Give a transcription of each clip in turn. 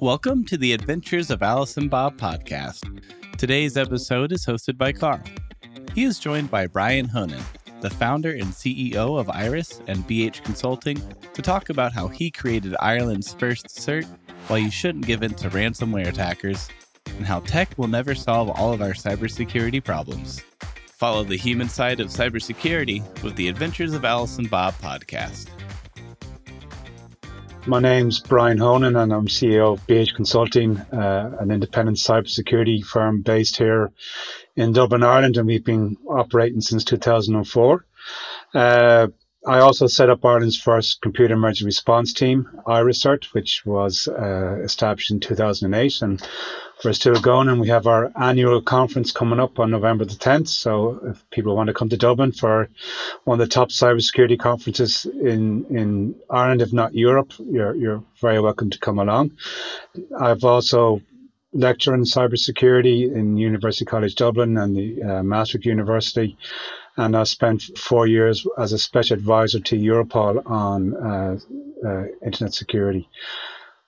Welcome to the Adventures of Alice and Bob podcast. Today's episode is hosted by Karl. He is joined by Brian Honan, the founder and CEO of IRISS and BH Consulting, to talk about how he created Ireland's first CERT why you shouldn't give in to ransomware attackers, and how tech will never solve all of our cybersecurity problems. Follow the human side of cybersecurity with the Adventures of Alice and Bob podcast. My name's Brian Honan, and I'm CEO of BH Consulting, uh, an independent cybersecurity firm based here in Dublin, Ireland, and we've been operating since 2004. Uh, I also set up Ireland's first computer emergency response team, IRISSCERT, which was uh, established in 2008, and we're still going. And we have our annual conference coming up on November the 10th. So if people want to come to Dublin for one of the top cybersecurity conferences in in Ireland, if not Europe, you're you're very welcome to come along. I've also lectured in cybersecurity in University College Dublin and the uh, Maastricht University and I spent four years as a special advisor to Europol on uh, uh, internet security.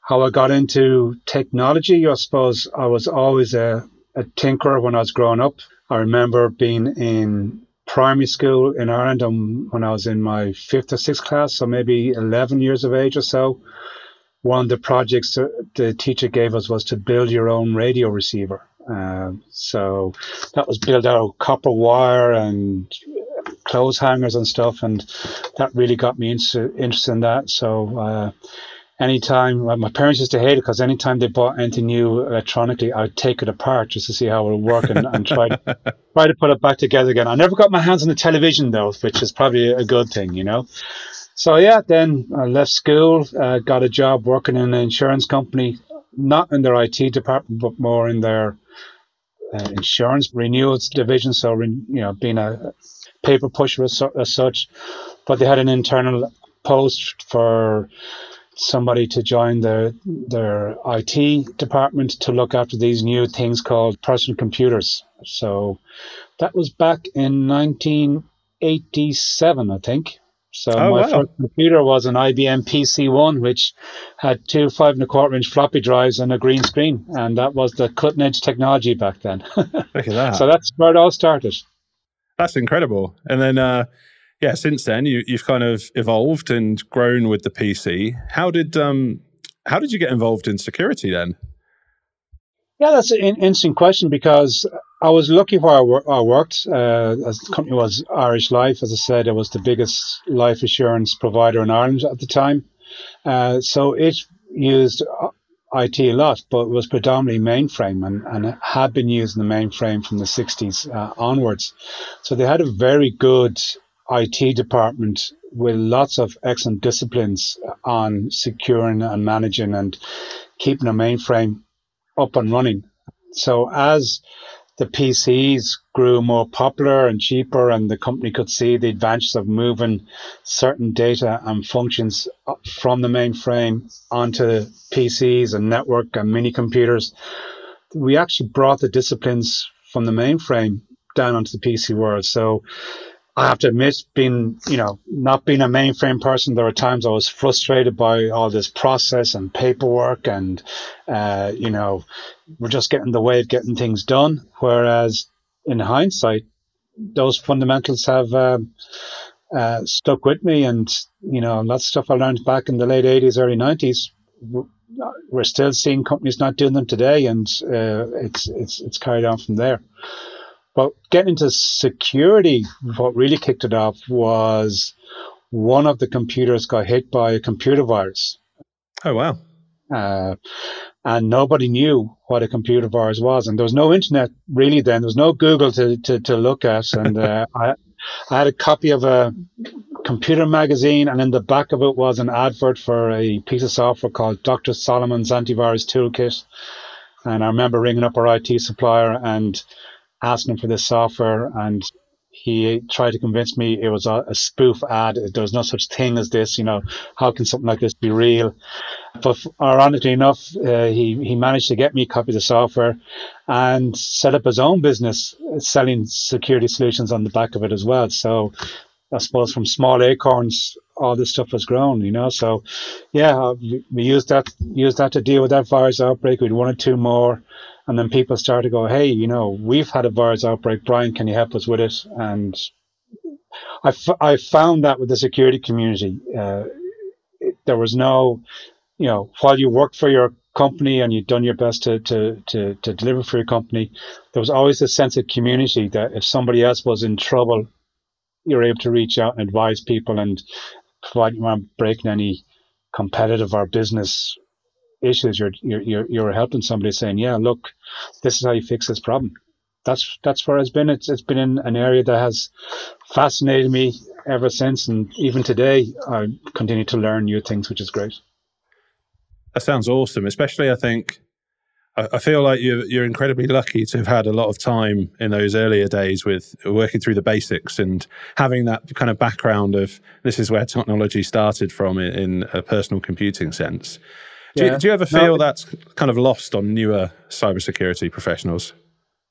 How I got into technology, I suppose I was always a, a tinkerer when I was growing up. I remember being in primary school in Ireland um, when I was in my fifth or sixth class, so maybe 11 years of age or so. One of the projects the teacher gave us was to build your own radio receiver. Um, so that was built out of copper wire and clothes hangers and stuff, and that really got me into, interested in that. So uh, anytime well, my parents used to hate it because anytime they bought anything new electronically, I'd take it apart just to see how it would work and, and try to, try to put it back together again. I never got my hands on the television though, which is probably a good thing, you know. So yeah, then I left school, uh, got a job working in an insurance company, not in their IT department, but more in their uh, insurance renewals division. So, you know, being a paper pusher as, as such, but they had an internal post for somebody to join their their IT department to look after these new things called personal computers. So that was back in 1987, I think. So oh, my wow. first computer was an IBM PC1, which had two five and a quarter inch floppy drives and a green screen, and that was the cutting edge technology back then. Look at that. So that's where it all started. That's incredible. And then, uh, yeah, since then you, you've kind of evolved and grown with the PC. How did um, how did you get involved in security then? Yeah, that's an interesting question because I was lucky where I, wor- I worked. Uh, the company was Irish Life, as I said, it was the biggest life assurance provider in Ireland at the time. Uh, so it used uh, IT a lot, but was predominantly mainframe and, and had been using the mainframe from the 60s uh, onwards. So they had a very good IT department with lots of excellent disciplines on securing and managing and keeping a mainframe up and running. So as the PCs grew more popular and cheaper, and the company could see the advantages of moving certain data and functions from the mainframe onto PCs and network and mini computers. We actually brought the disciplines from the mainframe down onto the PC world. So I have to admit, being you know not being a mainframe person, there were times I was frustrated by all this process and paperwork, and uh, you know we're just getting the way of getting things done. Whereas in hindsight, those fundamentals have um, uh, stuck with me, and you know lots of stuff I learned back in the late '80s, early '90s. We're still seeing companies not doing them today, and uh, it's it's it's carried on from there. But getting into security, what really kicked it off was one of the computers got hit by a computer virus. Oh, wow. Uh, and nobody knew what a computer virus was. And there was no internet really then. There was no Google to, to, to look at. And uh, I, I had a copy of a computer magazine, and in the back of it was an advert for a piece of software called Dr. Solomon's Antivirus Toolkit. And I remember ringing up our IT supplier and asking for this software and he tried to convince me it was a, a, spoof ad. There's no such thing as this. You know, how can something like this be real? But ironically enough, uh, he he managed to get me a copy of the software and set up his own business selling security solutions on the back of it as well. So I suppose from small acorns, all this stuff has grown, you know. So, yeah, uh, we used that used that to deal with that virus outbreak. We'd one or two more, and then people start to go, "Hey, you know, we've had a virus outbreak. Brian, can you help us with it?" And I, f- I found that with the security community, uh, it, there was no, you know, while you work for your company and you've done your best to, to, to, to deliver for your company, there was always a sense of community that if somebody else was in trouble, you're able to reach out and advise people and provide you aren't breaking any competitive or business issues. You're, you're, you're helping somebody saying, yeah, look, this is how you fix this problem. That's, that's where it's been. It's, it's been in an area that has fascinated me ever since. And even today, I continue to learn new things, which is great. That sounds awesome. Especially, I think, I feel like you're, you're incredibly lucky to have had a lot of time in those earlier days with working through the basics and having that kind of background of this is where technology started from in, in a personal computing sense. Do, yeah. you, do you ever feel no, that's kind of lost on newer cybersecurity professionals?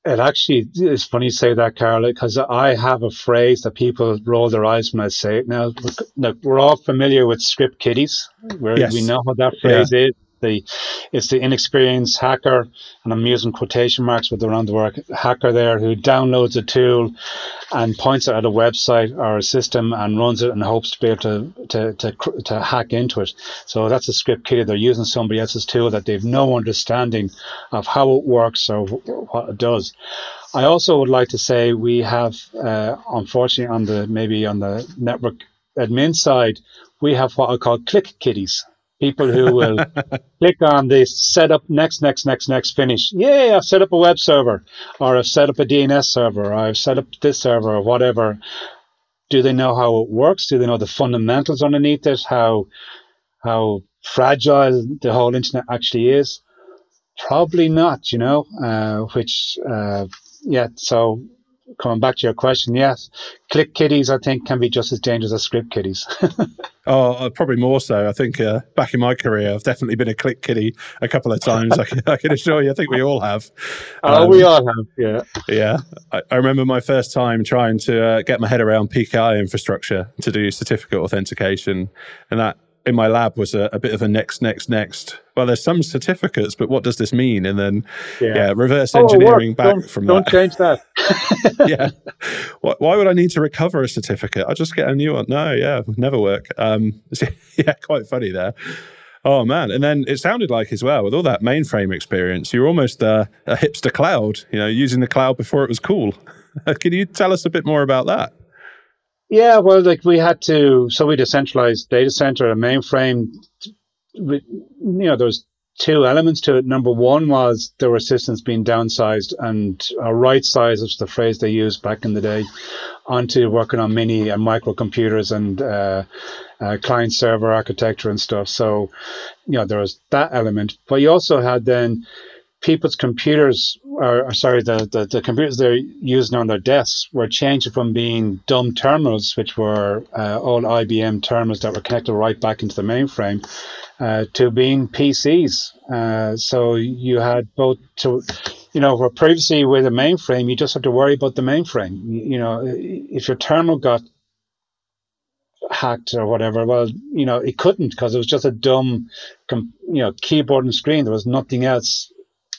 It actually is funny you say that, Karl, because I have a phrase that people roll their eyes when I say it. Now, look, we're all familiar with script kiddies. Yes. We know what that phrase yeah. is the it's the inexperienced hacker, and I'm using quotation marks with around the word hacker there, who downloads a tool and points it at a website or a system and runs it and hopes to be able to to to, to hack into it. So that's a script kiddie. They're using somebody else's tool that they've no understanding of how it works or what it does. I also would like to say we have, uh, unfortunately, on the maybe on the network admin side, we have what I call click kiddies people who will click on this set up next, next, next, next, finish. Yeah, I've set up a web server, or I've set up a DNS server, or I've set up this server, or whatever. Do they know how it works? Do they know the fundamentals underneath it? How how fragile the whole internet actually is? Probably not, you know. Uh, which, uh, yeah. So coming back to your question, yes, click kiddies I think can be just as dangerous as script kiddies. oh, uh, probably more so. I think uh, back in my career, I've definitely been a click kiddie a couple of times. I, can, I, can, assure you. I think we all have. Oh, um, we all have. Yeah. Yeah. I, I, remember my first time trying to uh, get my head around PKI infrastructure to do certificate authentication, and that in my lab was a, a, bit of a next, next, next. Well, there's some certificates, but what does this mean? And then, yeah, yeah reverse oh, engineering back don't, from don't that. Don't change that. yeah. Why, why, would I need to recover a certificate? I just get a new one. No, yeah, never work. Um, yeah, quite funny there. Oh man! And then it sounded like as well with all that mainframe experience, you're almost uh, a hipster cloud. You know, using the cloud before it was cool. Can you tell us a bit more about that? Yeah, well, like we had to, so we decentralized data center, a mainframe. You know, there was two elements to it. Number one was there were systems being downsized and uh, right size is the phrase they used back in the day, onto working on mini and microcomputers and uh, uh, client server architecture and stuff. So, you know, there was that element. But you also had then people's computers, or, sorry, the, the, the, computers they're using on their desks were changing from being dumb terminals, which were uh, old IBM terminals that were connected right back into the mainframe, uh, to being PCs. Uh, so you had both to, you know, where previously with a mainframe, you just had to worry about the mainframe. You, you know, if your terminal got hacked or whatever. Well, you know, it couldn't because it was just a dumb, you know, keyboard and screen. There was nothing else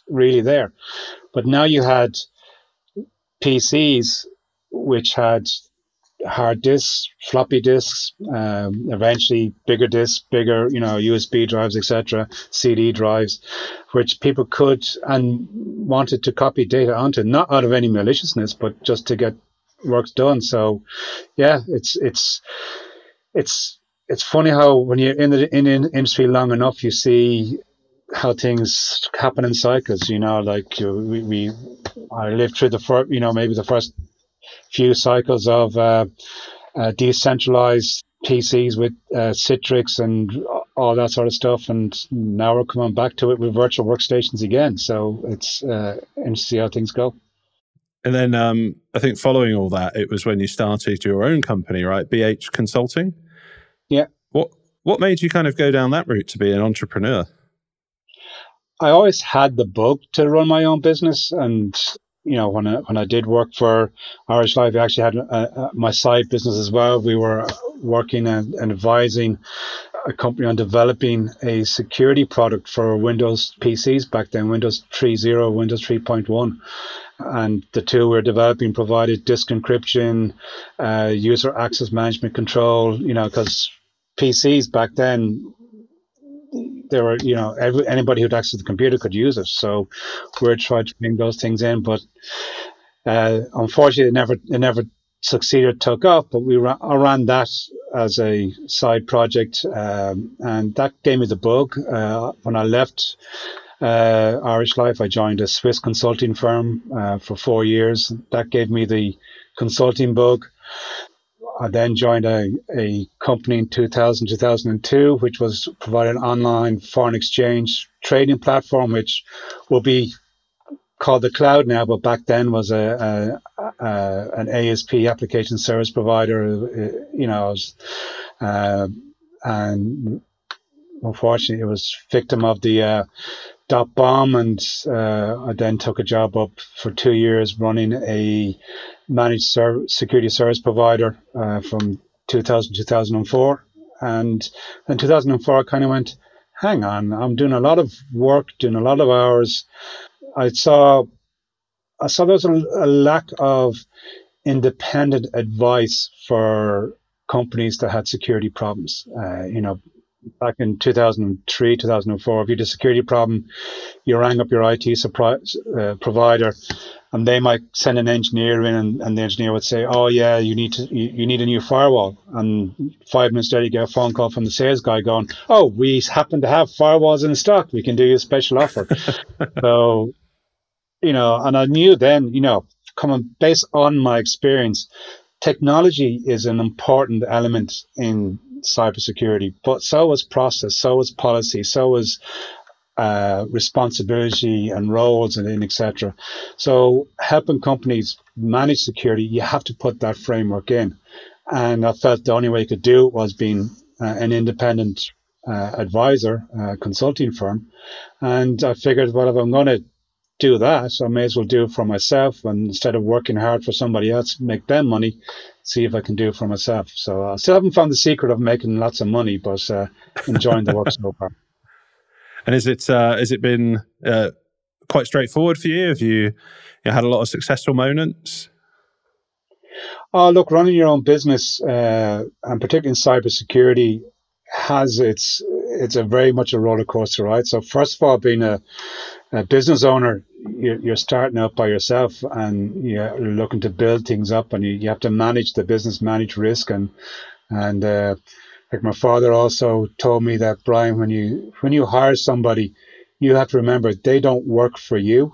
really there. But now you had PCs which had hard disks, floppy disks, um, eventually bigger disks, bigger, you know, USB drives, etc., CD drives, which people could and wanted to copy data onto, not out of any maliciousness, but just to get work done. So, yeah, it's it's it's it's funny how when you're in the in, in industry long enough, you see how things happen in cycles. You know, like we, we I lived through the first, you know, maybe the first few cycles of uh, uh, decentralized PCs with uh, Citrix and all that sort of stuff, and now we're coming back to it with virtual workstations again. So it's uh, interesting to see how things go. And then um, I think following all that, it was when you started your own company, right? BH Consulting. Yeah. What What made you kind of go down that route to be an entrepreneur? I always had the bug to run my own business, and you know, when I, when I did work for Irish Life, I actually had a, a, my side business as well. We were working and, and advising a company on developing a security product for Windows PCs back then, Windows 3.0, Windows 3.1. And the two we we're developing provided disk encryption, uh, user access management control, you know, because PCs back then there were, you know, every, anybody who'd access the computer could use it. So we're trying to bring those things in, but uh, unfortunately, it never it never succeeded, took off. But we ran, I ran that as a side project, um, and that gave me the bug. Uh, when I left uh, Irish Life, I joined a Swiss consulting firm uh, for four years. That gave me the consulting bug. I then joined a, a company in 2000, 2002, which was providing an online foreign exchange trading platform, which will be called the cloud now, but back then was a, a, a an ASP application service provider. You know, was, uh, and unfortunately, it was victim of the uh, dot bomb, and uh, I then took a job up for two years running a managed ser- security service provider uh, from 2000 2004. And in 2004, I kind of went, hang on, I'm doing a lot of work, doing a lot of hours. I saw, I saw there was a, a lack of independent advice for companies that had security problems. Uh, you know, back in 2003, 2004, if you had a security problem, you rang up your IT suppri- uh, provider and they might send an engineer in and, and the engineer would say, oh yeah, you need to, you, you need a new firewall. And five minutes later, you get a phone call from the sales guy going, oh, we happen to have firewalls in stock. We can do you a special offer. so, you know, and I knew then, you know, coming based on my experience, technology is an important element in cybersecurity, but so is process, so is policy, so is uh, responsibility and roles and, and etc. So helping companies manage security, you have to put that framework in. And I felt the only way you could do it was being uh, an independent uh, advisor, uh, consulting firm. And I figured, well, if I'm going to do that, so I may as well do it for myself. And instead of working hard for somebody else, make them money, see if I can do it for myself. So I still haven't found the secret of making lots of money, but uh, enjoying the work so far. And is it uh, has it been uh, quite straightforward for you? Have you, you had a lot of successful moments? Oh, look, running your own business, uh, and particularly in cybersecurity, has its it's a very much a roller coaster, right? So first of all, being a, a business owner, you're, you're, starting out by yourself, and you're looking to build things up, and you, you have to manage the business, manage risk, and and uh, like my father also told me that Brian, when you when you hire somebody, you have to remember they don't work for you.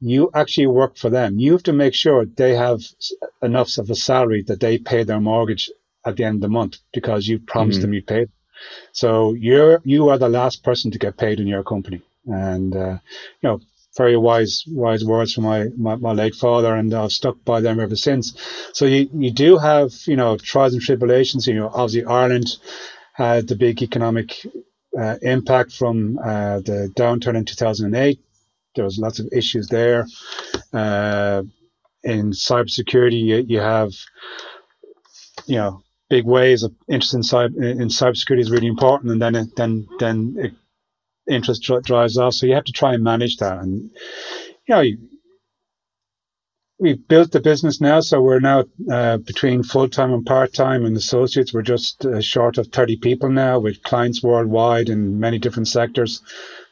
You actually work for them. You have to make sure they have enough of a salary that they pay their mortgage at the end of the month because you promised mm-hmm. them you paid. So you're you are the last person to get paid in your company, and uh, you know very wise wise words from my, my, my, late father, and I've stuck by them ever since. So you, you do have you know trials and tribulations. You know, obviously Ireland had the big economic uh, impact from uh, the downturn in 2008. There was lots of issues there. Uh, in cybersecurity, you, you have you know big waves of interest in cyber in cybersecurity is really important, and then it, then then it interest drives off. So you have to try and manage that. And, you know, we've built the business now, so we're now uh, between full time and part time and associates. We're just uh, short of 30 people now with clients worldwide in many different sectors.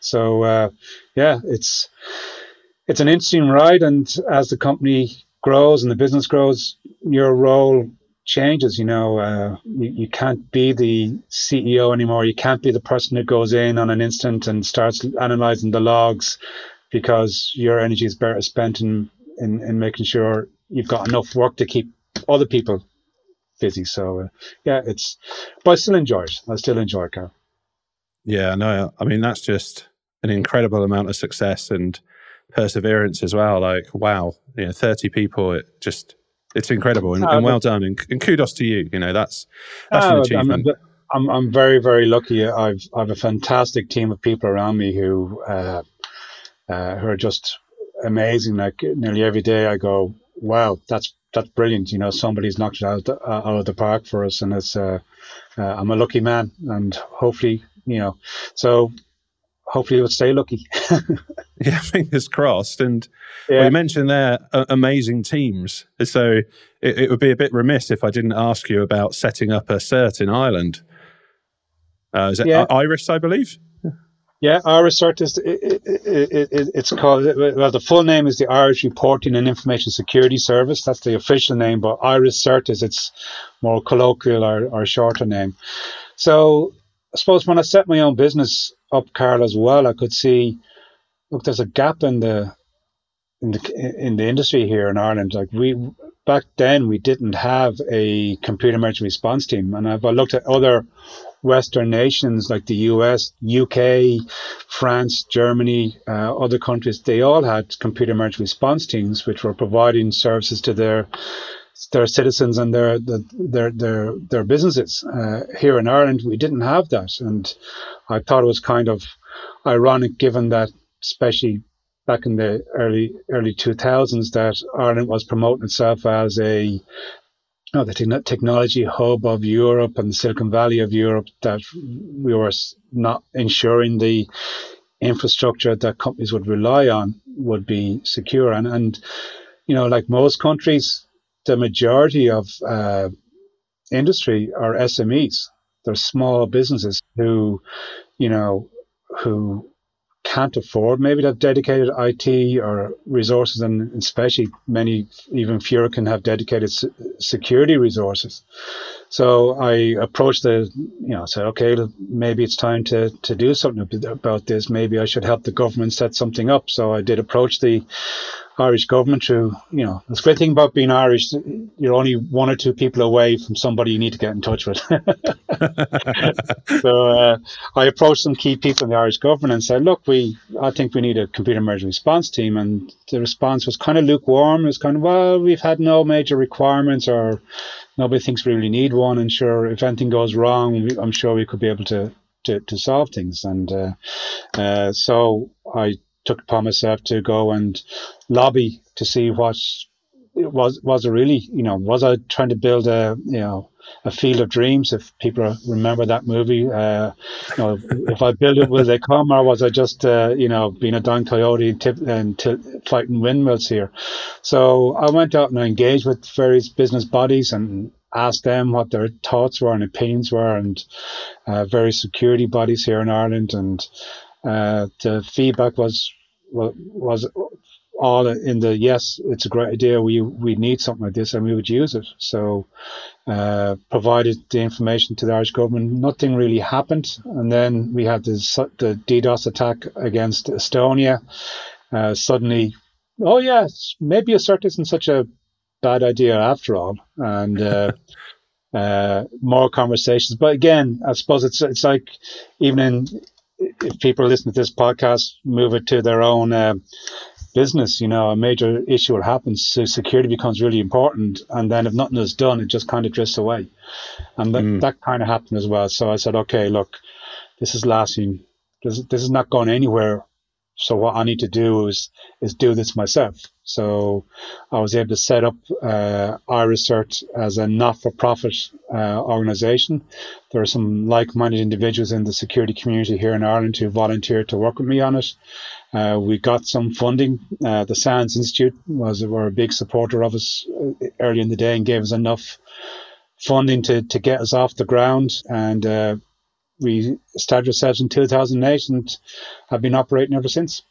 So, uh, yeah, it's it's an interesting ride. And as the company grows and the business grows, your role changes. You know, uh, you, you can't be the CEO anymore. You can't be the person who goes in on an instant and starts analyzing the logs because your energy is better spent in, in, in making sure you've got enough work to keep other people busy. So, uh, yeah, it's, but I still enjoy it. I still enjoy it, Karl. Yeah, no, I mean, that's just an incredible amount of success and perseverance as well. Like, wow, you know, 30 people, it just, it's incredible and, and well done and, and, kudos to you you know that's that's an achievement I'm, I'm very very lucky I've I've a fantastic team of people around me who uh, uh, who are just amazing. Like nearly every day, I go, "Wow, that's that's brilliant." You know, somebody's knocked it out, out of the park for us, and it's uh, uh, I'm a lucky man, and hopefully, you know, so hopefully we'll stay lucky. yeah, fingers crossed. And yeah. well, you mentioned there uh, amazing teams, so it, it, would be a bit remiss if I didn't ask you about setting up a cert in Ireland. Uh, is it yeah. IRISS, I believe? Yeah, IRISSCERT is it, it, it, it's called. Well, the full name is the Irish Reporting and Information Security Service. That's the official name, but IRISSCERT is its more colloquial or, or shorter name. So, I suppose when I set my own business up, Karl, as well, I could see, look, there's a gap in the in the in the industry here in Ireland. Like we back then, we didn't have a computer emergency response team, and if I looked at other Western nations like the US, UK, France, Germany, uh, other countries, they all had computer emergency response teams which were providing services to their their citizens and their their their their businesses. Uh, here in Ireland, we didn't have that, and I thought it was kind of ironic, given that, especially back in the early early 2000s, that Ireland was promoting itself as a the te- technology hub of Europe and the Silicon Valley of Europe, that we were not ensuring the infrastructure that companies would rely on would be secure. And, and you know, like most countries, the majority of uh, industry are SMEs. They're small businesses who, you know, who can't afford maybe to have dedicated IT or resources, and especially many, even fewer, can have dedicated security resources. So I approached the, you know, said, okay, maybe it's time to, to do something about this. Maybe I should help the government set something up. So I did approach the Irish government through, you know, the great thing about being Irish, you're only one or two people away from somebody you need to get in touch with. so uh, I approached some key people in the Irish government and said, look, we, I think we need a computer emergency response team. And the response was kind of lukewarm. It was kind of, well, we've had no major requirements or nobody thinks we really need one. And sure, if anything goes wrong, I'm sure we could be able to to, to solve things. And uh, uh, so I took upon myself to go and lobby to see what was was it really you know was I trying to build a you know a field of dreams? If people remember that movie uh, you know if I build it will they come? Or was I just uh, you know being a Don Quixote and, tip, and t- fighting windmills here? So I went out and I engaged with various business bodies and asked them what their thoughts were and opinions were and uh, various security bodies here in Ireland. And uh, the feedback was was all in the yes, it's a great idea. We we need something like this, and we would use it. So, uh, provided the information to the Irish government. Nothing really happened, and then we had this, the DDoS attack against Estonia. Uh, suddenly, oh yes, maybe a cert isn't such a bad idea after all, and. Uh, uh, more conversations, but again, I suppose it's it's like even in if people listen to this podcast, move it to their own uh, business, you know, a major issue will happen. So security becomes really important. And then if nothing is done, it just kind of drifts away. And that, mm. that kind of happened as well. So I said, okay, look, this is lasting. This, this is not going anywhere so what I need to do is is do this myself. So I was able to set up uh, IRISSCERT as a not-for-profit uh, organization. There are some like-minded individuals in the security community here in Ireland who volunteered to work with me on it. Uh, we got some funding. Uh, the SANS Institute was were a big supporter of us uh, early in the day and gave us enough funding to to get us off the ground and uh, we started ourselves in 2008 and have been operating ever since.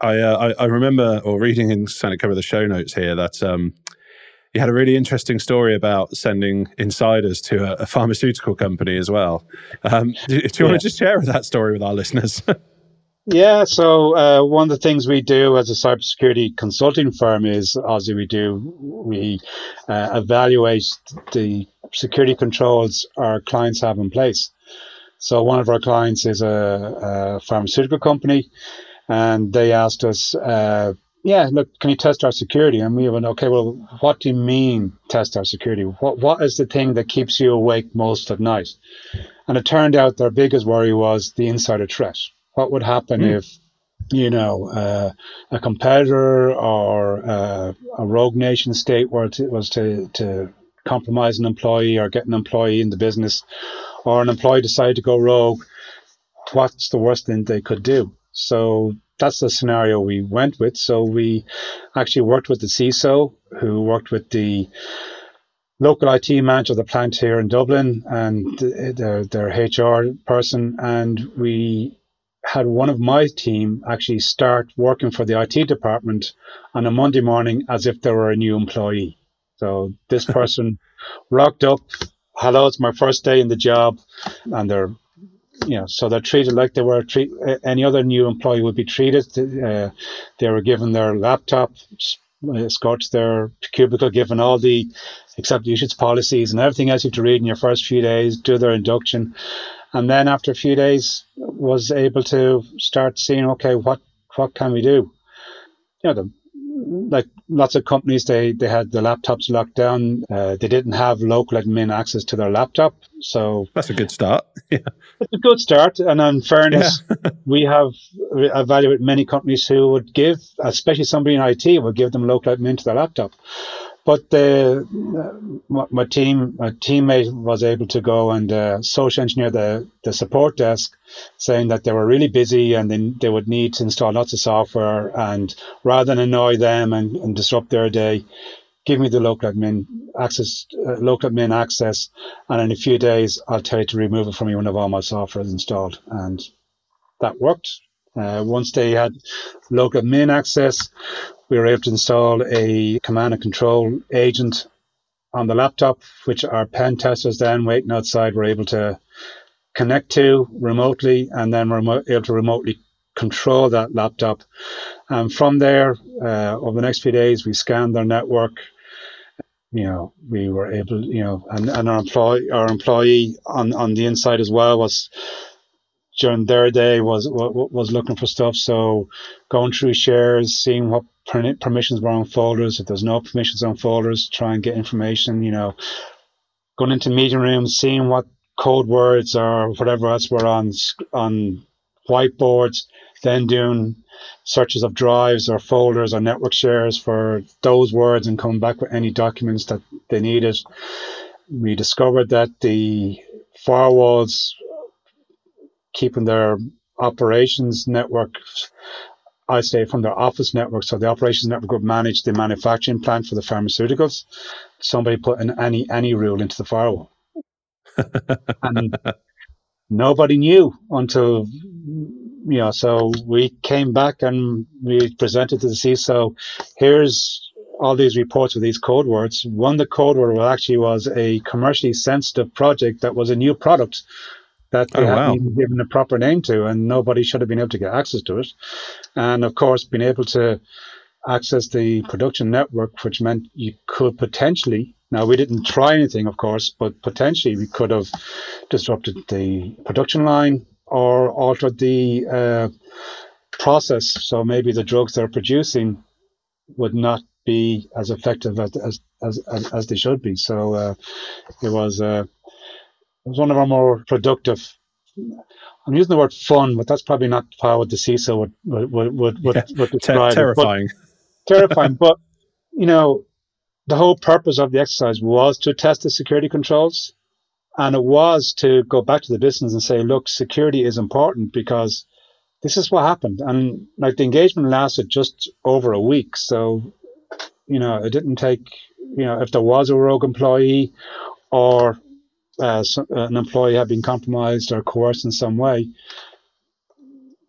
I, uh, I, I remember, or reading in Santa cover the show notes here, that um, you had a really interesting story about sending insiders to a, a pharmaceutical company as well. Um, do, do, you yeah. want to just share that story with our listeners? yeah, so uh, one of the things we do as a cybersecurity consulting firm is, as we do, we uh, evaluate the security controls our clients have in place. So one of our clients is a, a pharmaceutical company, and they asked us, uh, "Yeah, look, can you test our security?" And we went, "Okay, well, what do you mean test our security? What what is the thing that keeps you awake most at night?" And it turned out their biggest worry was the insider threat. What would happen mm. if you know, uh, a competitor or uh, a rogue nation state were to, was to, to compromise an employee or get an employee in the business, or an employee decided to go rogue, what's the worst thing they could do? So that's the scenario we went with. So we actually worked with the CISO, who worked with the local IT manager of the plant here in Dublin and their, their HR person, and we had one of my team actually start working for the IT department on a Monday morning as if they were a new employee. So this person rocked up, hello, it's my first day in the job, and they're you know, so they're treated like they were treat any other new employee would be treated. Uh, they were given their laptop, escorted to their cubicle, given all the accepted usage policies and everything else you have to read in your first few days, do their induction, and then after a few days was able to start seeing, okay, what what can we do? You know, the like lots of companies, they, they had the laptops locked down. Uh, they didn't have local admin access to their laptop. So that's a good start. yeah. It's a good start. And in fairness, yeah. we have evaluated many companies who would give, especially somebody in IT, would give them local admin to their laptop. But the my, team, my teammate was able to go and uh, social engineer the, the support desk, saying that they were really busy and then they would need to install lots of software. And rather than annoy them and, and disrupt their day, give me the local admin access, uh, local admin access, and in a few days I'll tell you to remove it from you when all my software is installed. And that worked. Uh, once they had local admin access, we were able to install a command and control agent on the laptop, which our pen testers then waiting outside were able to connect to remotely, and then we're able to remotely control that laptop. And from there, uh, over the next few days, we scanned their network. You know, we were able, you know, and, and our employee, our employee on, on the inside as well was during their day was was looking for stuff. So going through shares, seeing what permissions were on folders. If there's no permissions on folders, try and get information. You know, going into meeting rooms, seeing what code words or whatever else were on on whiteboards, then doing searches of drives or folders or network shares for those words and coming back with any documents that they needed. We discovered that the firewalls keeping their operations network I say from their office network. So the operations network would manage the manufacturing plant for the pharmaceuticals. Somebody put an any any rule into the firewall. and nobody knew until you know, so we came back and we presented to the CISO, here's all these reports with these code words. One the code word actually was a commercially sensitive project that was a new product that they oh, hadn't wow. even given a proper name to, and nobody should have been able to get access to it. And of course, being able to access the production network, which meant you could potentially, now we didn't try anything, of course, but potentially we could have disrupted the production line or altered the uh, process. So maybe the drugs they're producing would not be as effective as as as, as they should be. So uh, it was. Uh, was one of our more productive. I'm using the word fun, but that's probably not how the CISO would would would would, yeah, would describe ter- terrifying. But, terrifying, but you know, the whole purpose of the exercise was to test the security controls, and it was to go back to the business and say, look, security is important because this is what happened, and like the engagement lasted just over a week, so you know, it didn't take you know if there was a rogue employee or uh, an employee had been compromised or coerced in some way,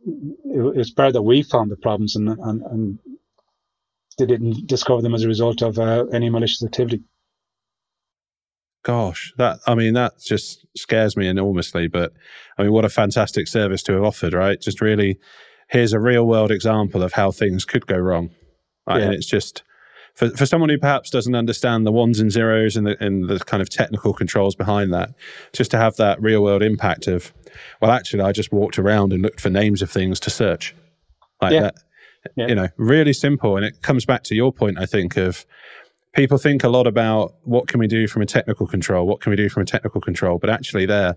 it, it's better that we found the problems and, and, and they didn't discover them as a result of uh, any malicious activity. Gosh, that I mean that just scares me enormously. But I mean, what a fantastic service to have offered, right? Just really, here's a real world example of how things could go wrong, right? yeah. and it's just for, for someone who perhaps doesn't understand the ones and zeros and the, and the kind of technical controls behind that, just to have that real world impact of, well, actually, I just walked around and looked for names of things to search. Like yeah. that. Yeah. You know, really simple. And it comes back to your point, I think, of people think a lot about what can we do from a technical control, what can we do from a technical control, but actually, there,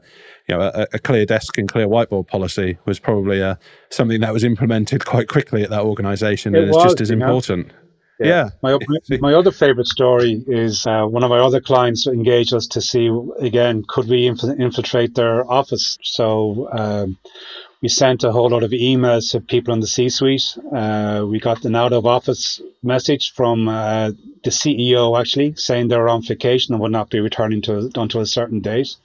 you know, a, a clear desk and clear whiteboard policy was probably uh, something that was implemented quite quickly at that organisation, and it's just as important. Yeah. My, my other favorite story is uh, one of our other clients engaged us to see, again, could we inf- infiltrate their office? So um, we sent a whole lot of emails to people in the C suite. Uh, we got an out of office message from uh, the CEO actually saying they're on vacation and would not be returning to until a certain date.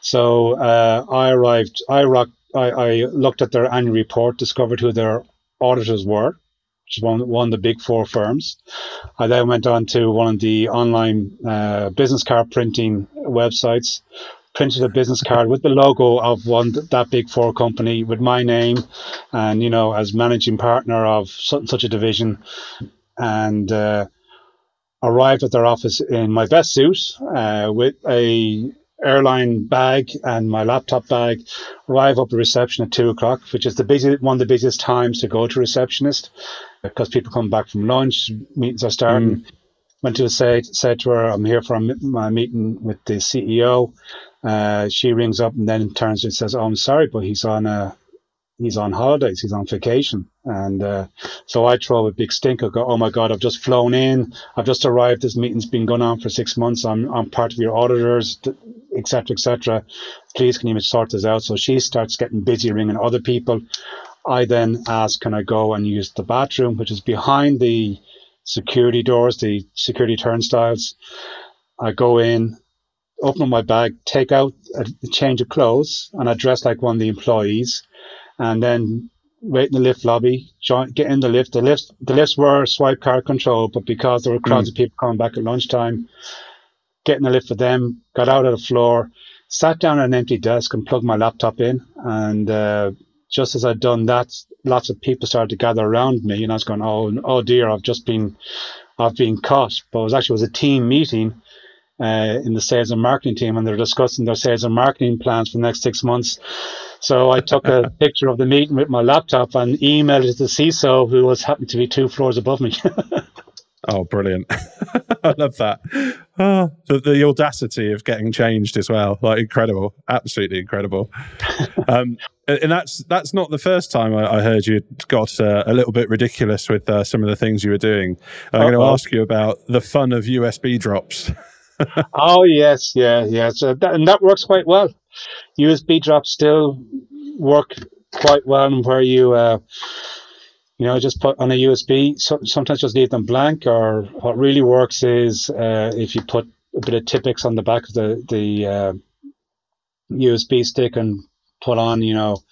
So uh, I arrived, I, rock, I, I looked at their annual report, discovered who their auditors were which is one, one of the big four firms. I then went on to one of the online uh, business card printing websites, printed a business card with the logo of one that big four company with my name, and you know as managing partner of such, such a division, and uh, arrived at their office in my best suit uh, with a airline bag and my laptop bag, arrive up the reception at two o'clock, which is the busy one of the busiest times to go to receptionist because people come back from lunch, meetings are starting. Mm. Went to say said to her, "I'm here for my meeting with the CEO." Uh, she rings up and then turns and says, "Oh, I'm sorry, but he's on a he's on holidays, he's on vacation. And uh, so I throw a big stink. I go, oh my God, I've just flown in. I've just arrived. This meeting's been going on for six months. I'm, I'm part of your auditors, etc., etc. Please, can you sort this out? So she starts getting busy ringing other people. I then ask, can I go and use the bathroom, which is behind the security doors, the security turnstiles. I go in, open my bag, take out a change of clothes, and I dress like one of the employees and then wait in the lift lobby, join, get in the lift. The lifts, the lifts were swipe card control, but because there were crowds mm. of people coming back at lunchtime, get in the lift for them, got out of the floor, sat down at an empty desk and plugged my laptop in. And uh, just as I'd done that, lots of people started to gather around me, and I was going, "Oh, oh dear, I've just been, I've been caught." But it was actually it was a team meeting. Uh, in the sales and marketing team, and they're discussing their sales and marketing plans for the next six months. So I took a picture of the meeting with my laptop and emailed it to CISO, who was happened to be two floors above me. oh, brilliant! I love that. Oh, the, the, audacity of getting changed as well, like incredible, absolutely incredible. Um, and that's that's not the first time I, I heard you got uh, a little bit ridiculous with uh, some of the things you were doing. I'm Uh-oh. going to ask you about the fun of USB drops. oh yes, yeah, yeah. So that, and that works quite well. USB drops still work quite well, where you, uh, you know, just put on a USB. So, sometimes just leave them blank. Or what really works is uh, if you put a bit of Tipp-Ex on the back of the the uh, USB stick and put on, you know,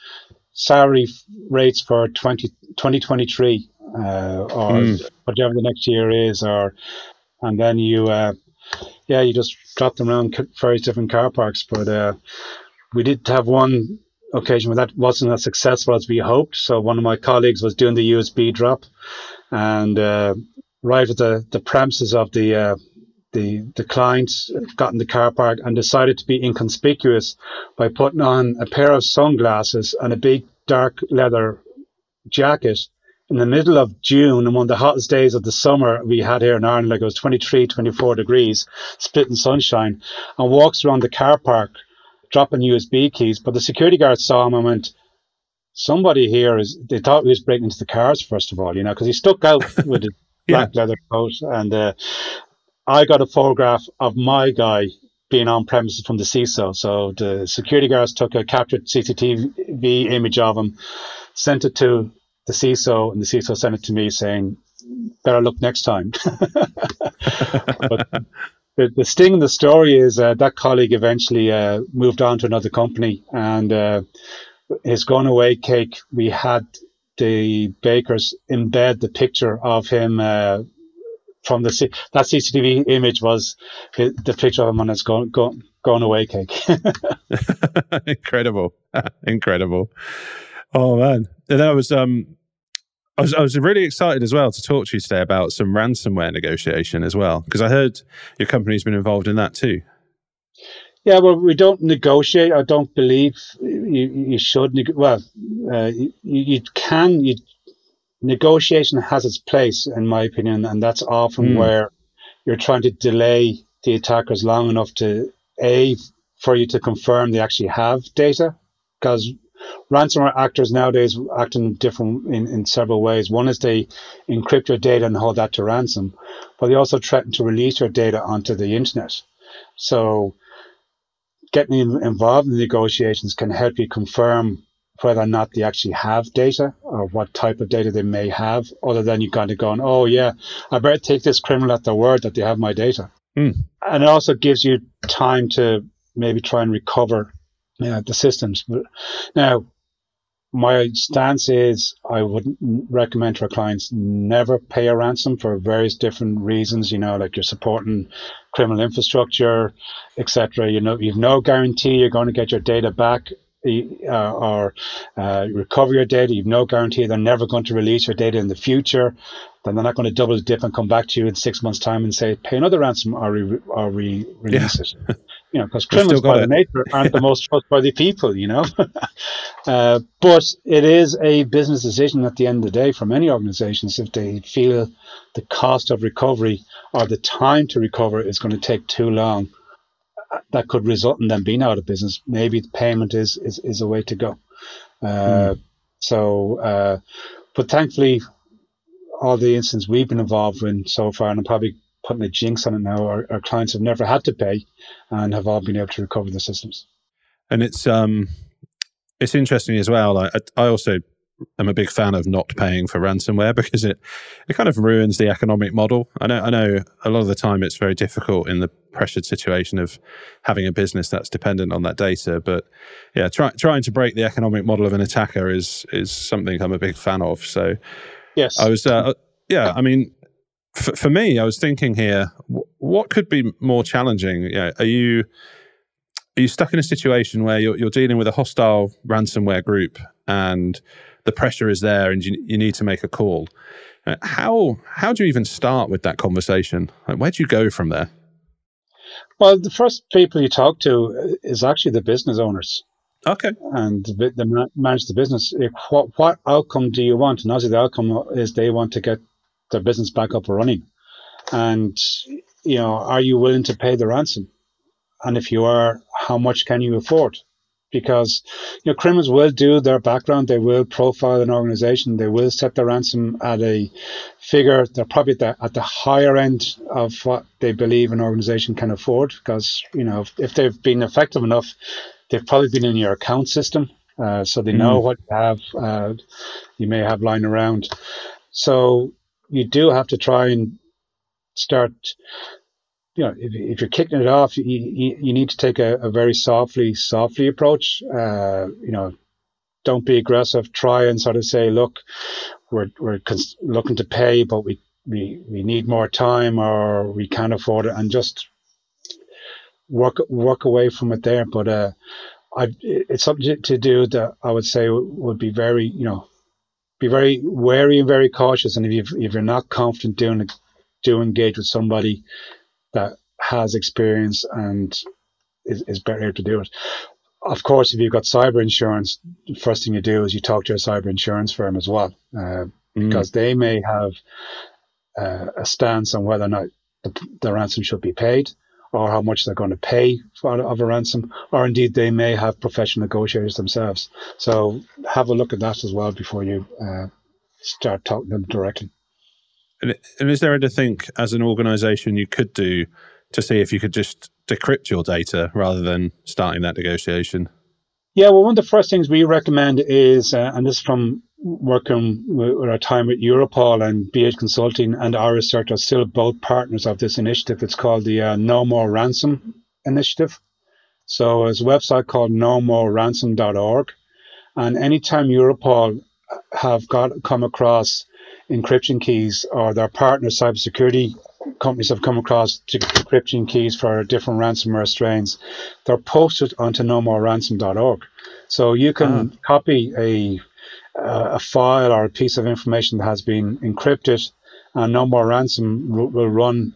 salary rates for 20, 2023 uh, or mm. whatever the next year is, or and then you uh, yeah, you just drop them around various different car parks. But uh, we did have one occasion where that wasn't as successful as we hoped. So one of my colleagues was doing the USB drop, and uh, right at the, the premises of the uh, the the client got in the car park and decided to be inconspicuous by putting on a pair of sunglasses and a big dark leather jacket in the middle of June and one of the hottest days of the summer we had here in Ireland, like it was 23, 24 degrees, splitting sunshine, and walks around the car park dropping USB keys. But the security guard saw him and went, somebody here is, they thought he was breaking into the cars, first of all, you know, because he stuck out with his black yeah. leather coat. And uh, I got a photograph of my guy being on premises from the CISO. So the security guards took a captured CCTV image of him, sent it to the CISO, and the CISO sent it to me saying, "Better look next time." but the, the sting in the story is uh, that colleague eventually uh, moved on to another company, and uh, his going away cake. We had the bakers embed the picture of him uh, from the C- that CCTV image was the picture of him on his going gone, going away cake. incredible, incredible. Oh man, and that was um, I was I was really excited as well to talk to you today about some ransomware negotiation as well because I heard your company's been involved in that too. Yeah, well, we don't negotiate. I don't believe you, you should. Neg- well, uh, you, you can. You, negotiation has its place, in my opinion, and that's often mm. where you're trying to delay the attackers long enough to a for you to confirm they actually have data because ransomware actors nowadays act in different in, in several ways. One is they encrypt your data and hold that to ransom, but they also threaten to release your data onto the internet. So getting involved in negotiations can help you confirm whether or not they actually have data or what type of data they may have, other than you kind of going, oh yeah, I better take this criminal at their word that they have my data. Mm. And it also gives you time to maybe try and recover uh, the systems. But now, my stance is I would recommend to our clients never pay a ransom for various different reasons. You know, like you're supporting criminal infrastructure, etc. You know, you've no guarantee you're going to get your data back. Uh, or uh, recover your data. You've no guarantee they're never going to release your data in the future. Then they're not going to double dip and come back to you in six months' time and say, pay another ransom or, re- or re- release yeah. it. You know, because criminals by the nature aren't the most trustworthy people, you know. uh, but it is a business decision at the end of the day for many organizations if they feel the cost of recovery or the time to recover is going to take too long. Uh, that could result in them being out of business. Maybe the payment is is, is a way to go. Uh, mm. So, uh, but thankfully, all the instances we've been involved in so far, and I'm probably putting a jinx on it now. Our, our clients have never had to pay and have all been able to recover the systems. And it's um, it's interesting as well. I, I also am a big fan of not paying for ransomware because it it kind of ruins the economic model. I know I know a lot of the time it's very difficult in the pressured situation of having a business that's dependent on that data. But yeah, try, trying to break the economic model of an attacker is is something I'm a big fan of. So yes, I was uh, yeah. I mean, for, for me, I was thinking here, what could be more challenging? You know, are you are you stuck in a situation where you're, you're dealing with a hostile ransomware group and the pressure is there and you, you need to make a call? Uh, how how do you even start with that conversation? Like, where do you go from there? Well, the first people you talk to is actually the business owners. Okay. And the, manage the business. What what outcome do you want? And obviously, the outcome is they want to get their business back up and running. And, you know, are you willing to pay the ransom? And if you are, how much can you afford? Because, you know, criminals will do their background. They will profile an organization. They will set the ransom at a figure. They're probably at the, at the higher end of what they believe an organization can afford. Because, you know, if, if they've been effective enough, they've probably been in your account system. Uh, so they know mm. what you have, uh, you may have lying around. So you do have to try and start you know, if, if you're kicking it off, you, you, you need to take a, a, very softly, softly approach. Uh, you know, don't be aggressive. Try and sort of say, look, we're, we're cons- looking to pay, but we, we, we need more time or we can't afford it and just work, work away from it there. But, uh, I, it's something to do that I would say would be very, you know, be very wary and very cautious. And if you if you're not confident doing it, do engage with somebody that has experience and is, is better to do it. Of course, if you've got cyber insurance, the first thing you do is you talk to a cyber insurance firm as well, uh, mm. because they may have uh, a stance on whether or not the, the ransom should be paid or how much they're going to pay for of a ransom, or indeed they may have professional negotiators themselves. So have a look at that as well before you uh, start talking to them directly. And, and is there anything as an organization you could do to see if you could just decrypt your data rather than starting that negotiation? Yeah, well, one of the first things we recommend is, uh, and this is from working with our time at Europol and BH Consulting and our research are still both partners of this initiative. It's called the uh, No More Ransom Initiative. So it's a website called nomoreransom.org. And anytime Europol have got come across encryption keys or their partner cybersecurity companies have come across encryption keys for different ransomware strains, they're posted onto nomoreransom.org. So you can ah. copy a uh, a file or a piece of information that has been encrypted, and No More Ransom will run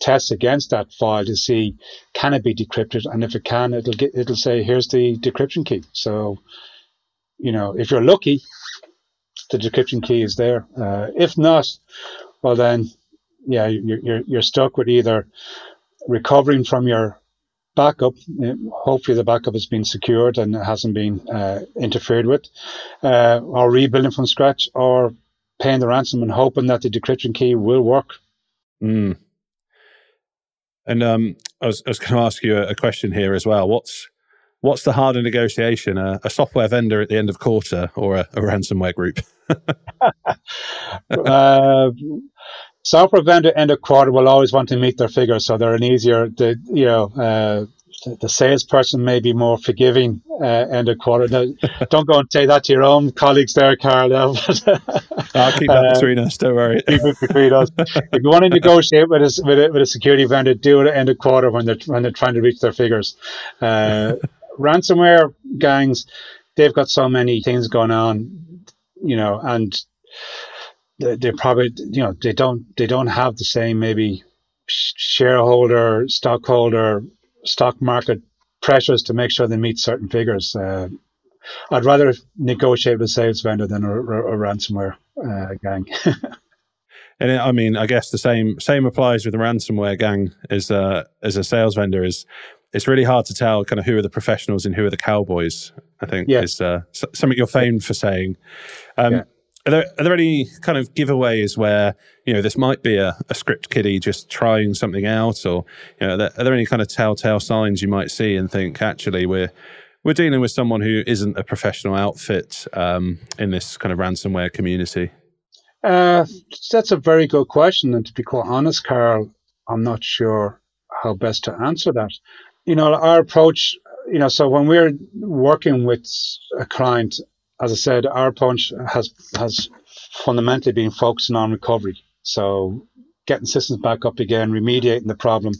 tests against that file to see can it be decrypted, and if it can, it'll get it'll say here's the decryption key. So, you know, if you're lucky, the decryption key is there. Uh, if not, well then yeah, you're, you're, you're stuck with either recovering from your backup. Hopefully, the backup has been secured and hasn't been uh, interfered with, uh, or rebuilding from scratch, or paying the ransom and hoping that the decryption key will work. Mm. And um, I was, I was going to ask you a, question here as well. What's what's the harder negotiation, a, a software vendor at the end of quarter or a, a ransomware group? uh, software vendor end of quarter will always want to meet their figures, so they're an easier, the, you know, uh, the salesperson may be more forgiving uh, end of quarter. Now, don't go and say that to your own colleagues there, Karl. I'll keep that between us. Don't worry. Keep it between us. If you want to negotiate with a, with a, with a security vendor, do it at end of quarter when they're when they're trying to reach their figures. Uh, ransomware gangs, they've got so many things going on, you know, and they probably you know they don't they don't have the same maybe shareholder stockholder stock market pressures to make sure they meet certain figures. Uh, I'd rather negotiate with a sales vendor than a, a, a ransomware uh, gang. and I mean, I guess the same same applies with a ransomware gang as a as a sales vendor. Is it's really hard to tell kind of who are the professionals and who are the cowboys. I think is uh, something you're famed for saying. Um, yeah. Are there, are there any kind of giveaways where you know this might be a, a script kiddie just trying something out, or you know, are there, are there any kind of telltale signs you might see and think actually we're we're dealing with someone who isn't a professional outfit um, in this kind of ransomware community? Uh, that's a very good question, and to be quite honest, Karl, I'm not sure how best to answer that. You know, our approach, you know, so when we're working with a client as I said, our approach has has fundamentally been focusing on recovery. So getting systems back up again, remediating the problem.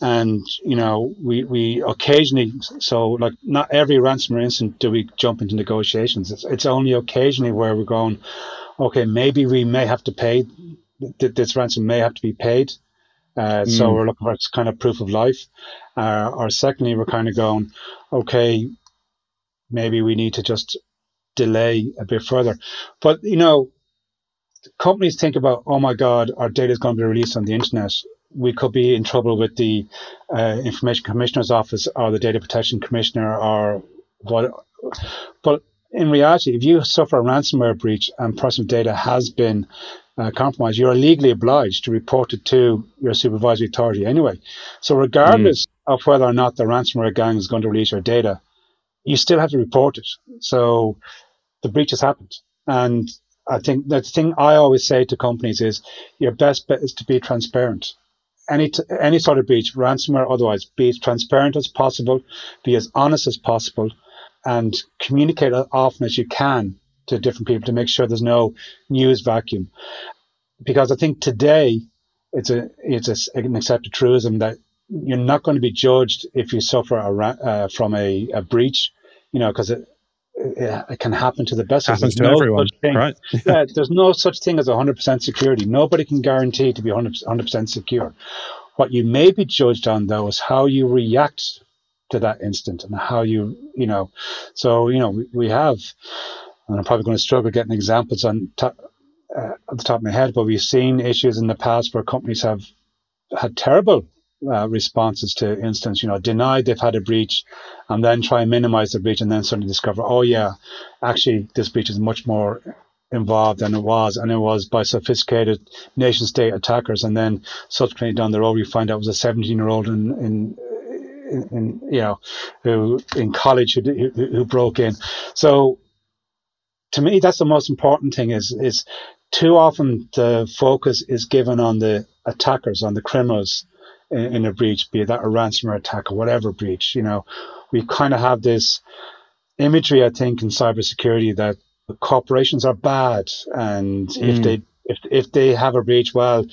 And, you know, we, we occasionally, so like not every ransomware incident do we jump into negotiations. It's, it's only occasionally where we're going, okay, maybe we may have to pay, this ransom may have to be paid. Uh, mm. So we're looking for kind of proof of life. Uh, or secondly, we're kind of going, okay, maybe we need to just delay a bit further. But you know, companies think about, oh my God, our data is going to be released on the internet. We could be in trouble with the uh, Information Commissioner's Office or the Data Protection Commissioner or what. But in reality, if you suffer a ransomware breach and personal data has been uh, compromised, you're legally obliged to report it to your supervisory authority anyway. So, regardless mm. of whether or not the ransomware gang is going to release your data, you still have to report it. So, the breach has happened. And I think the thing I always say to companies is your best bet is to be transparent. Any t- any sort of breach, ransomware, otherwise, be as transparent as possible, be as honest as possible, and communicate as often as you can to different people to make sure there's no news vacuum. Because I think today it's a it's a, an accepted truism that you're not going to be judged if you suffer a, uh, from a, a breach, you know, because it, it can happen to the best. Happens to no everyone, right? yeah, there's no such thing as 100% security. Nobody can guarantee to be 100% secure. What you may be judged on, though, is how you react to that instant and how you, you know. So, you know, we, we have, and I'm probably going to struggle getting examples on top, uh, at the top of my head, but we've seen issues in the past where companies have had terrible uh, responses to instance, you know, deny they've had a breach and then try and minimize the breach and then suddenly discover, oh yeah, actually this breach is much more involved than it was, and it was by sophisticated nation state attackers. And then subsequently down the road, we find out it was a 17 year old in, in in, in, you know who in college who, who, who broke in. So to me, that's the most important thing. Is is too often the focus is given on the attackers, on the criminals, in, in a breach, be that a ransomware attack or whatever breach. You know, we kind of have this imagery, I think, in cybersecurity that corporations are bad, and mm. if they if if they have a breach, well,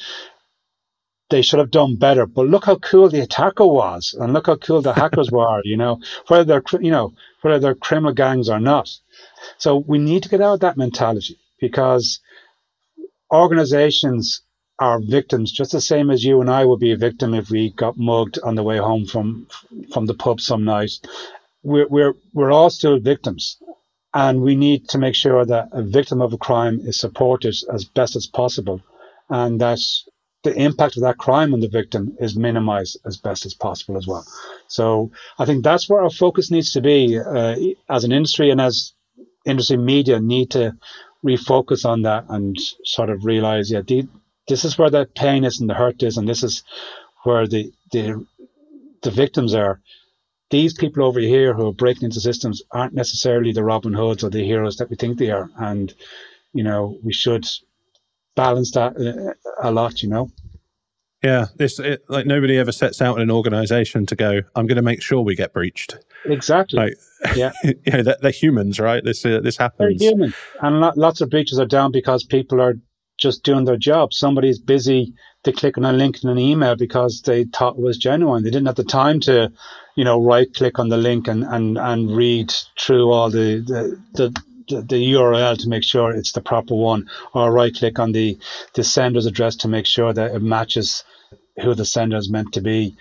they should have done better. But look how cool the attacker was, and look how cool the hackers were. You know, whether they're you know whether they're criminal gangs or not. So we need to get out of that mentality because organizations are victims, just the same as you and I would be a victim if we got mugged on the way home from from the pub some night. We're we're we're all still victims, and we need to make sure that a victim of a crime is supported as best as possible, and that the impact of that crime on the victim is minimized as best as possible as well. So I think that's where our focus needs to be uh, as an industry and as industry media need to refocus on that and sort of realize, yeah, this is where the pain is and the hurt is, and this is where the the the victims are. These people over here who are breaking into systems aren't necessarily the Robin Hoods or the heroes that we think they are, and you know we should balance that uh, a lot. You know. Yeah, this it, like nobody ever sets out in an organization to go. I'm going to make sure we get breached. Exactly. Like, yeah, you know, they're, they're, humans, right? This uh, this happens. They're human, and lots of breaches are down because people are just doing their job. Somebody's busy to click on a link in an email because they thought it was genuine. They didn't have the time to, you know, right click on the link and, and, and read through all the, the, the the URL to make sure it's the proper one, or right click on the, the sender's address to make sure that it matches who the sender is meant to be,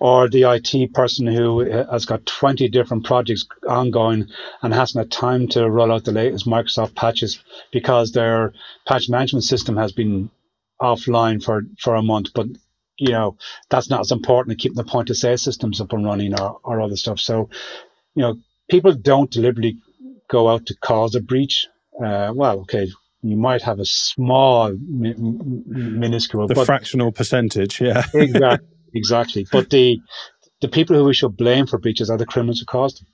or the IT person who has got 20 different projects ongoing and hasn't had time to roll out the latest Microsoft patches because their patch management system has been offline for, for a month. But you know that's not as important to keeping the point of sale systems up and running or, or other stuff. So you know people don't deliberately go out to cause a breach. Uh, well, okay, you might have a small, mi- minuscule, the but, fractional percentage, yeah, exactly, exactly. But the the people who we should blame for breaches are the criminals who caused them.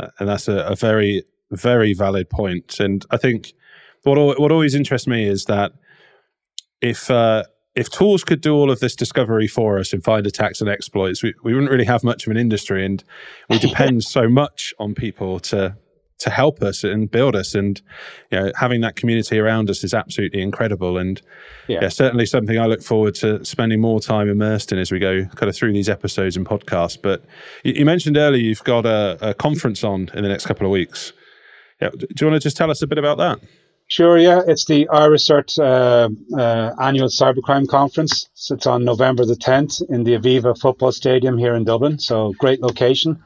Uh, and that's a, a very, very valid point. And I think what what always interests me is that if uh, if tools could do all of this discovery for us and find attacks and exploits, we, we wouldn't really have much of an industry, and we depend so much on people to to help us and build us. And you know, having that community around us is absolutely incredible. And yeah. yeah. certainly something I look forward to spending more time immersed in as we go kind of through these episodes and podcasts. But you, you mentioned earlier you've got a, a, conference on in the next couple of weeks. Yeah, do you want to just tell us a bit about that? Sure, yeah. It's the IRISSCERT uh, uh, annual cybercrime conference. So it's on November the 10th in the Aviva football stadium here in Dublin. So great location.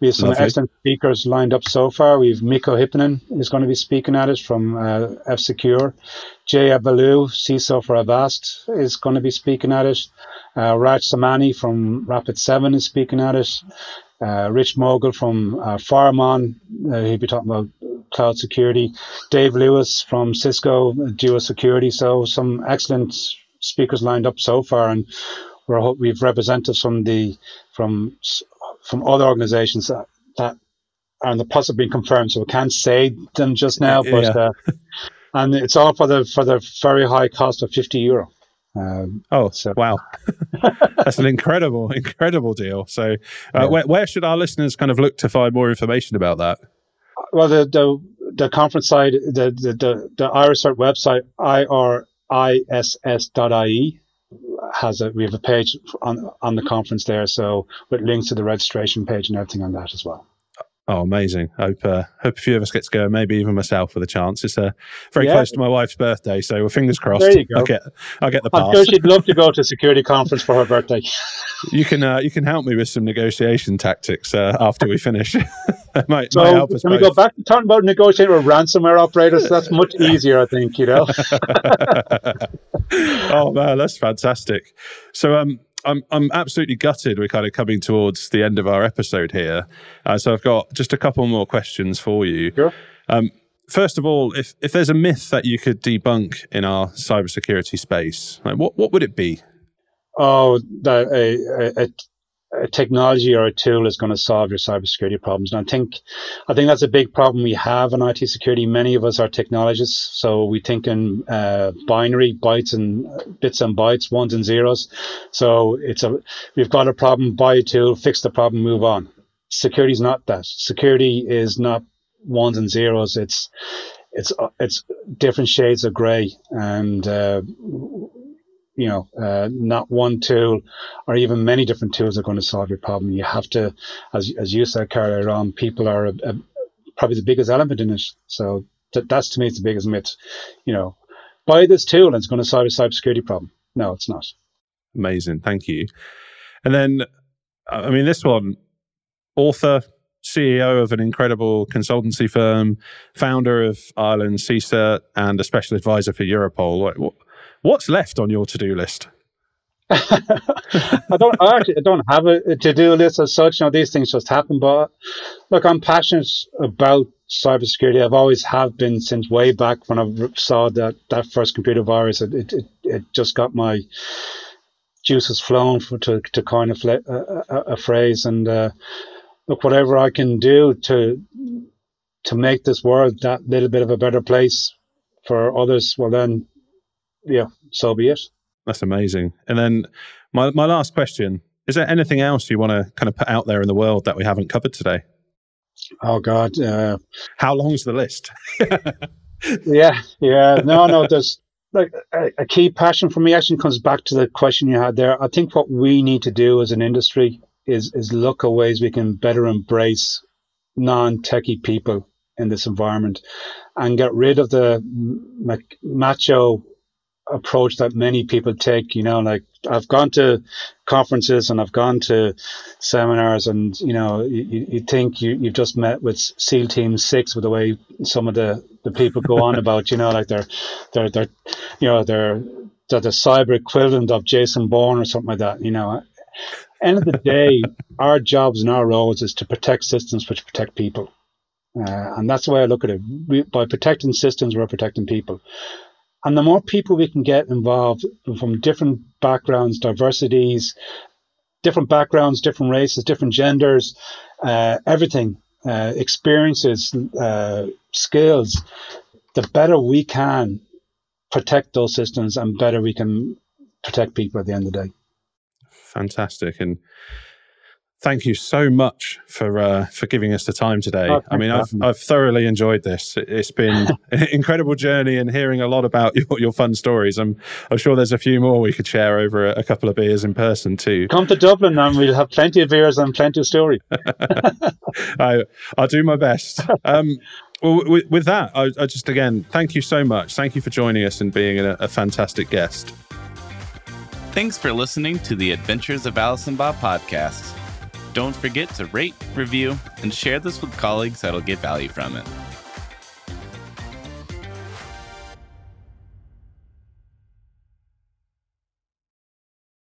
We have some Lovely. excellent speakers lined up so far. We have Mikko Hyppönen is going to be speaking at it from uh, F Secure. Jaya Baloo, CISO for Avast, is going to be speaking at it. Uh, Raj Samani from Rapid 7 is speaking at it. Uh, Rich Mogull from uh, FireMon, uh, he'll be talking about cloud security. Dave Lewis from Cisco, Duo Security. So some excellent speakers lined up so far, and we're, hope we've representatives from the from from other organisations that, that are in the process of being confirmed. So we can't say them just now, but yeah. uh, and it's all for the for the very high cost of fifty euro. Um, oh, so. wow. That's an incredible, incredible deal. So, uh, yeah. where, where should our listeners kind of look to find more information about that? well, the the, the conference side, the the the, the IRISSCERT website, iriss.ie has a we have a page on on the conference there, so with links to the registration page and everything on that as well. Oh, amazing! Hope uh, hope a few of us get to go, maybe even myself with a chance. It's uh, very yeah. close to my wife's birthday, so well, fingers crossed. There you go. I'll get I'll get the pass. I'm sure she'd love to go to a security conference for her birthday. you can uh, you can help me with some negotiation tactics uh, after we finish. might, so might help us can both. we go back to talking about negotiating with ransomware operators? That's much easier, I think. You know. oh man, that's fantastic. So um, I'm I'm absolutely gutted. We're kind of coming towards the end of our episode here, uh, so I've got just a couple more questions for you. Sure. Um, first of all, if if there's a myth that you could debunk in our cybersecurity space, like what what would it be? Oh, that a, a, a technology or a tool is going to solve your cybersecurity problems. And I think, I think that's a big problem we have in IT security. Many of us are technologists, so we think in uh, binary bytes and bits and bytes, ones and zeros. So it's a we've got a problem, buy a tool, fix the problem, move on. Security is not that. Security is not ones and zeros. It's it's it's different shades of grey, and uh, you know, uh, not one tool or even many different tools are going to solve your problem. You have to, as, as you said, Karl, on people are a, a, probably the biggest element in it. So that, that's to me, it's the biggest myth. You know, buy this tool and it's going to solve your cybersecurity problem. No, it's not. Amazing. Thank you. And then, I mean, this one, author, CEO of an incredible consultancy firm, founder of Ireland CSERT, and a special advisor for Europol. What, What's left on your to do list? I don't I actually I don't have a to do list as such. You know, these things just happen. But look, I'm passionate about cybersecurity. I've always have been since way back when I saw that that first computer virus. It it, it just got my juices flowing for, to to coin a, a, a phrase. And uh, look, whatever I can do to to make this world that little bit of a better place for others, well then, yeah, so be it. That's amazing. And then my, my last question is there anything else you want to kind of put out there in the world that we haven't covered today? Oh, God. Uh, How long's the list? yeah, yeah. No, no, there's like a, a, key passion for me actually comes back to the question you had there. I think what we need to do as an industry is is look at ways we can better embrace non-techie people in this environment and get rid of the macho approach that many people take. You know, like I've gone to conferences and I've gone to seminars, and you know, you, you think you you've just met with SEAL Team Six with the way some of the the people go on about. You know, like they're they're they're you know they're they're the cyber equivalent of Jason Bourne or something like that. You know. End of the day, our jobs and our roles is to protect systems which protect people. Uh, and that's the way I look at it. We, by protecting systems, we're protecting people. And the more people we can get involved from different backgrounds, diversities, different backgrounds, different races, different genders, uh, everything, uh, experiences, uh, skills, the better we can protect those systems and better we can protect people at the end of the day. Fantastic. And thank you so much for uh, for giving us the time today. Oh, I mean, I've I've thoroughly enjoyed this. It's been an incredible journey and hearing a lot about your, your fun stories. I'm I'm sure there's a few more we could share over a, a couple of beers in person too. Come to Dublin and we'll have plenty of beers and plenty of story. I I'll do my best. Um, well, with, with that, I, I, just again thank you so much. Thank you for joining us and being a, a fantastic guest. Thanks for listening to the Adventures of Alice and Bob podcast. Don't forget to rate, review, and share this with colleagues that'll get value from it.